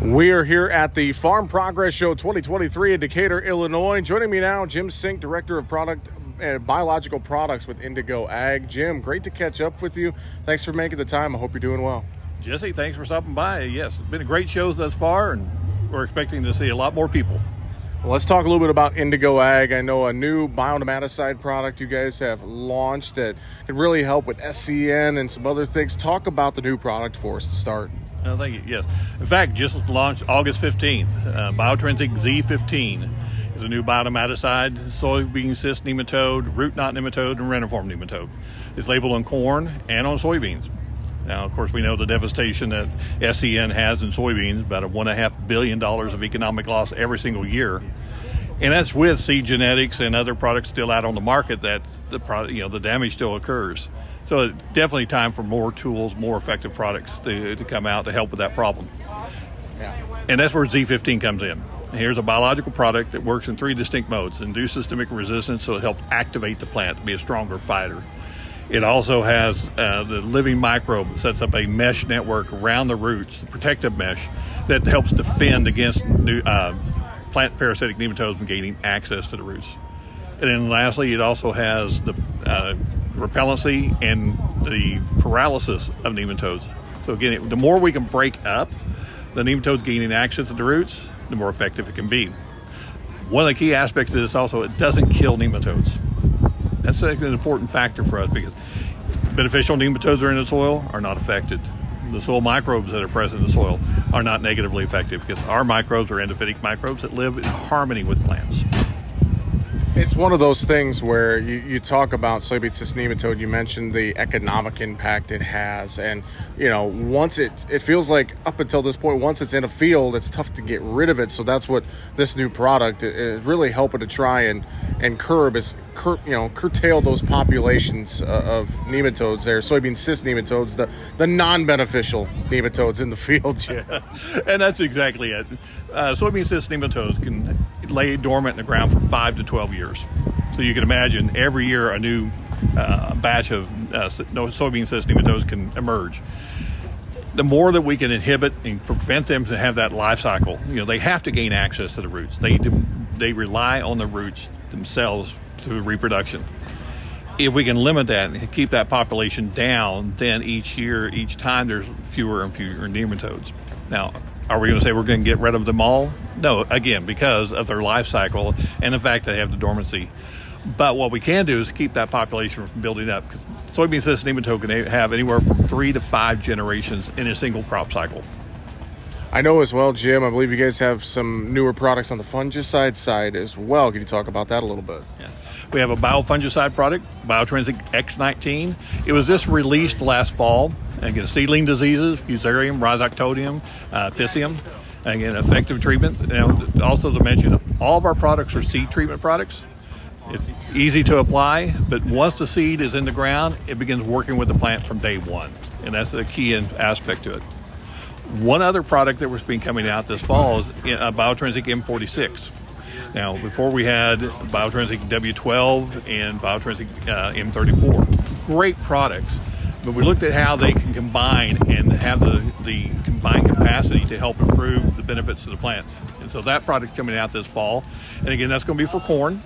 We are here at the Farm Progress Show 2023 in Decatur, Illinois. Joining me now, Jim Cink, Director of Product and Biological Products with Indigo Ag. Jim, great to catch up with you. Thanks for making the time. I hope you're doing well. Jesse, thanks for stopping by. Yes, it's been a great show thus far, and we're expecting to see a lot more people. Well, let's talk a little bit about Indigo Ag. I know a new bionematicide product you guys have launched that can really help with SCN and some other things. Talk about the new product for us to start. Uh, thank you. Yes. In fact, just launched August 15th. Uh, Biotrinsic Z15 is a new bionematicide, soybean cyst nematode, root knot nematode, and reniform nematode. It's labeled on corn and on soybeans. Now, of course, we know the devastation that SCN has in soybeans, about a $1.5 billion of economic loss every single year. And that's with seed genetics and other products still out on the market that the product, you know, the damage still occurs. So definitely time for more tools, more effective products to, to come out to help with that problem. Yeah. And that's where Z15 comes in. Here's a biological product that works in three distinct modes induce systemic resistance, so it helps activate the plant to be a stronger fighter. It also has uh, the living microbe sets up a mesh network around the roots, protective mesh that helps defend against new, uh, plant parasitic nematodes from gaining access to the roots. And then lastly, it also has the uh, repellency and the paralysis of nematodes. So again, the more we can break up the nematodes gaining access to the roots, the more effective it can be. One of the key aspects of this also, it doesn't kill nematodes. That's an important factor for us because beneficial nematodes are in the soil are not affected. The soil microbes that are present in the soil are not negatively affected because our microbes are endophytic microbes that live in harmony with plants. It's one of those things where you, you talk about soybean cyst nematode. You mentioned the economic impact it has, and you know once it it feels like up until this point, once it's in a field, it's tough to get rid of it. So that's what this new product is really helping to try and and curb is cur, you know curtail those populations uh, of nematodes there, soybean cyst nematodes, the the non beneficial nematodes in the field. Yeah. and that's exactly it. Uh, soybean cyst nematodes can lay dormant in the ground for five to twelve years years. So you can imagine every year a new uh, batch of uh, soybean cyst nematodes can emerge. The more that we can inhibit and prevent them to have that life cycle, you know, they have to gain access to the roots. They they rely on the roots themselves to reproduction. If we can limit that and keep that population down, then each year, each time, there's fewer and fewer nematodes. Now, are we going to say we're going to get rid of them all? No, again, because of their life cycle and the fact they have the dormancy. But what we can do is keep that population from building up. Because soybean cyst nematode can have anywhere from three to five generations in a single crop cycle. I know as well, Jim. I believe you guys have some newer products on the fungicide side as well. Can you talk about that a little bit? Yeah. We have a biofungicide product, Biotrinsic X19. It was just released last fall. against seedling diseases, Fusarium, Rhizoctonia, uh, Pythium. Again, effective treatment. Now, also to mention, all of our products are seed treatment products. It's easy to apply, but once the seed is in the ground, it begins working with the plant from day one, and that's the key aspect to it. One other product that was being coming out this fall is uh, Biotrinsic M46. Now, before we had Biotrinsic W12 and Biotrinsic uh, M34, great products, but we looked at how they can combine and have the, the combined capacity to help improve the benefits to the plants. And so that product coming out this fall, and again, that's going to be for corn.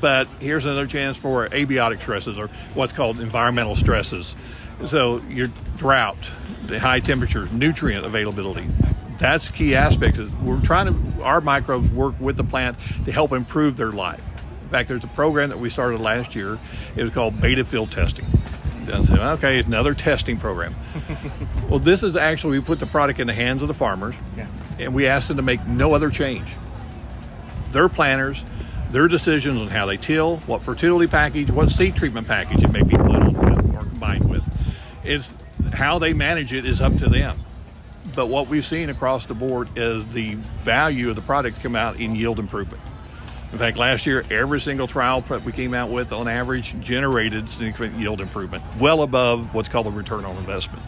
But here's another chance for abiotic stresses or what's called environmental stresses. So your drought, the high temperatures, nutrient availability, that's key aspects. Is we're trying to our microbes work with the plant to help improve their life. In fact, there's a program that we started last year. It was called beta field testing. And said, okay, it's another testing program. well, this is actually we put the product in the hands of the farmers, yeah. and we asked them to make no other change. Their planners, their decisions on how they till, what fertility package, what seed treatment package it may be put on with or combined with, is how they manage it is up to them. But what we've seen across the board is the value of the product come out in yield improvement. In fact, last year, every single trial that we came out with on average generated significant yield improvement, well above what's called a return on investment.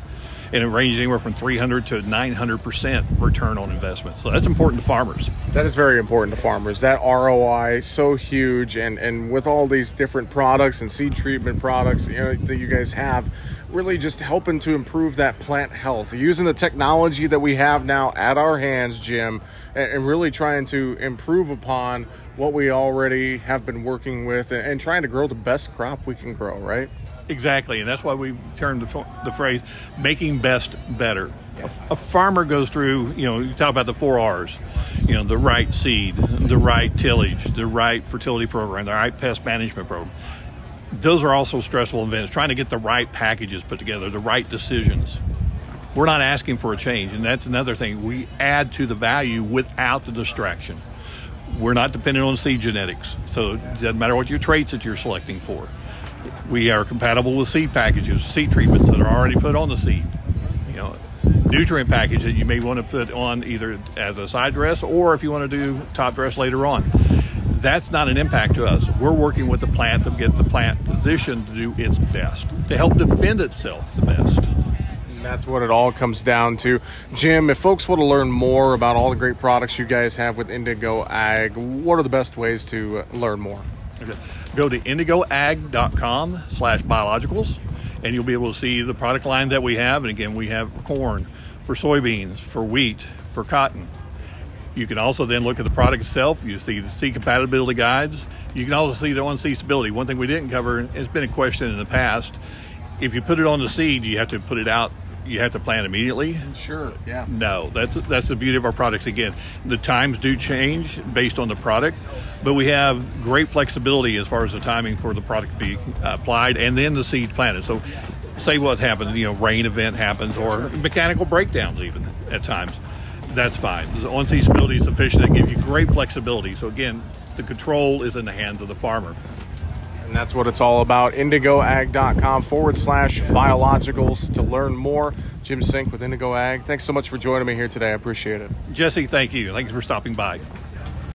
And it ranges anywhere from 300 to 900% return on investment. So that's important to farmers. That is very important to farmers. That ROI so huge. And, and with all these different products and seed treatment products you know, that you guys have, really just helping to improve that plant health, using the technology that we have now at our hands, Jim, and, really trying to improve upon what we already have been working with and, trying to grow the best crop we can grow, right? Exactly, and that's why we termed the, the phrase "making best better." A, a, farmer goes through, you know, you talk about the four R's, you know, the right seed, the right tillage, the right fertility program, the right pest management program. Those are also stressful events. Trying to get the right packages put together, the right decisions. We're not asking for a change, and that's another thing. We add to the value without the distraction. We're not dependent on seed genetics, so it doesn't matter what your traits that you're selecting for we are compatible with seed packages, seed treatments that are already put on the seed. You know, nutrient package that you may want to put on either as a side dress or if you want to do top dress later on. That's not an impact to us. We're working with the plant to get the plant positioned to do its best, to help defend itself the best. And that's what it all comes down to. Jim, if folks want to learn more about all the great products you guys have with Indigo Ag, what are the best ways to uh, learn more? Go to indigoag.com slash biologicals and you'll be able to see the product line that we have. And again, we have corn, for soybeans, for wheat, for cotton. You can also then look at the product itself. You see the seed compatibility guides. You can also see the on seed stability. One thing we didn't cover, and it's been a question in the past. If you put it on the seed, you have to put it out you have to plant immediately? Sure, yeah. No, that's that's the beauty of our products. Again, the times do change based on the product, but we have great flexibility as far as the timing for the product to be uh, applied and then the seed planted. So, say what happens, you know, rain event happens or mechanical breakdowns even at times. That's fine. The on-seed stability is sufficient to give you great flexibility. So again, the control is in the hands of the farmer. And that's what it's all about. IndigoAg.com forward slash biologicals to learn more. Jim Cink with Indigo Ag. Thanks so much for joining me here today. I appreciate it. Jesse, thank you. Thanks for stopping by.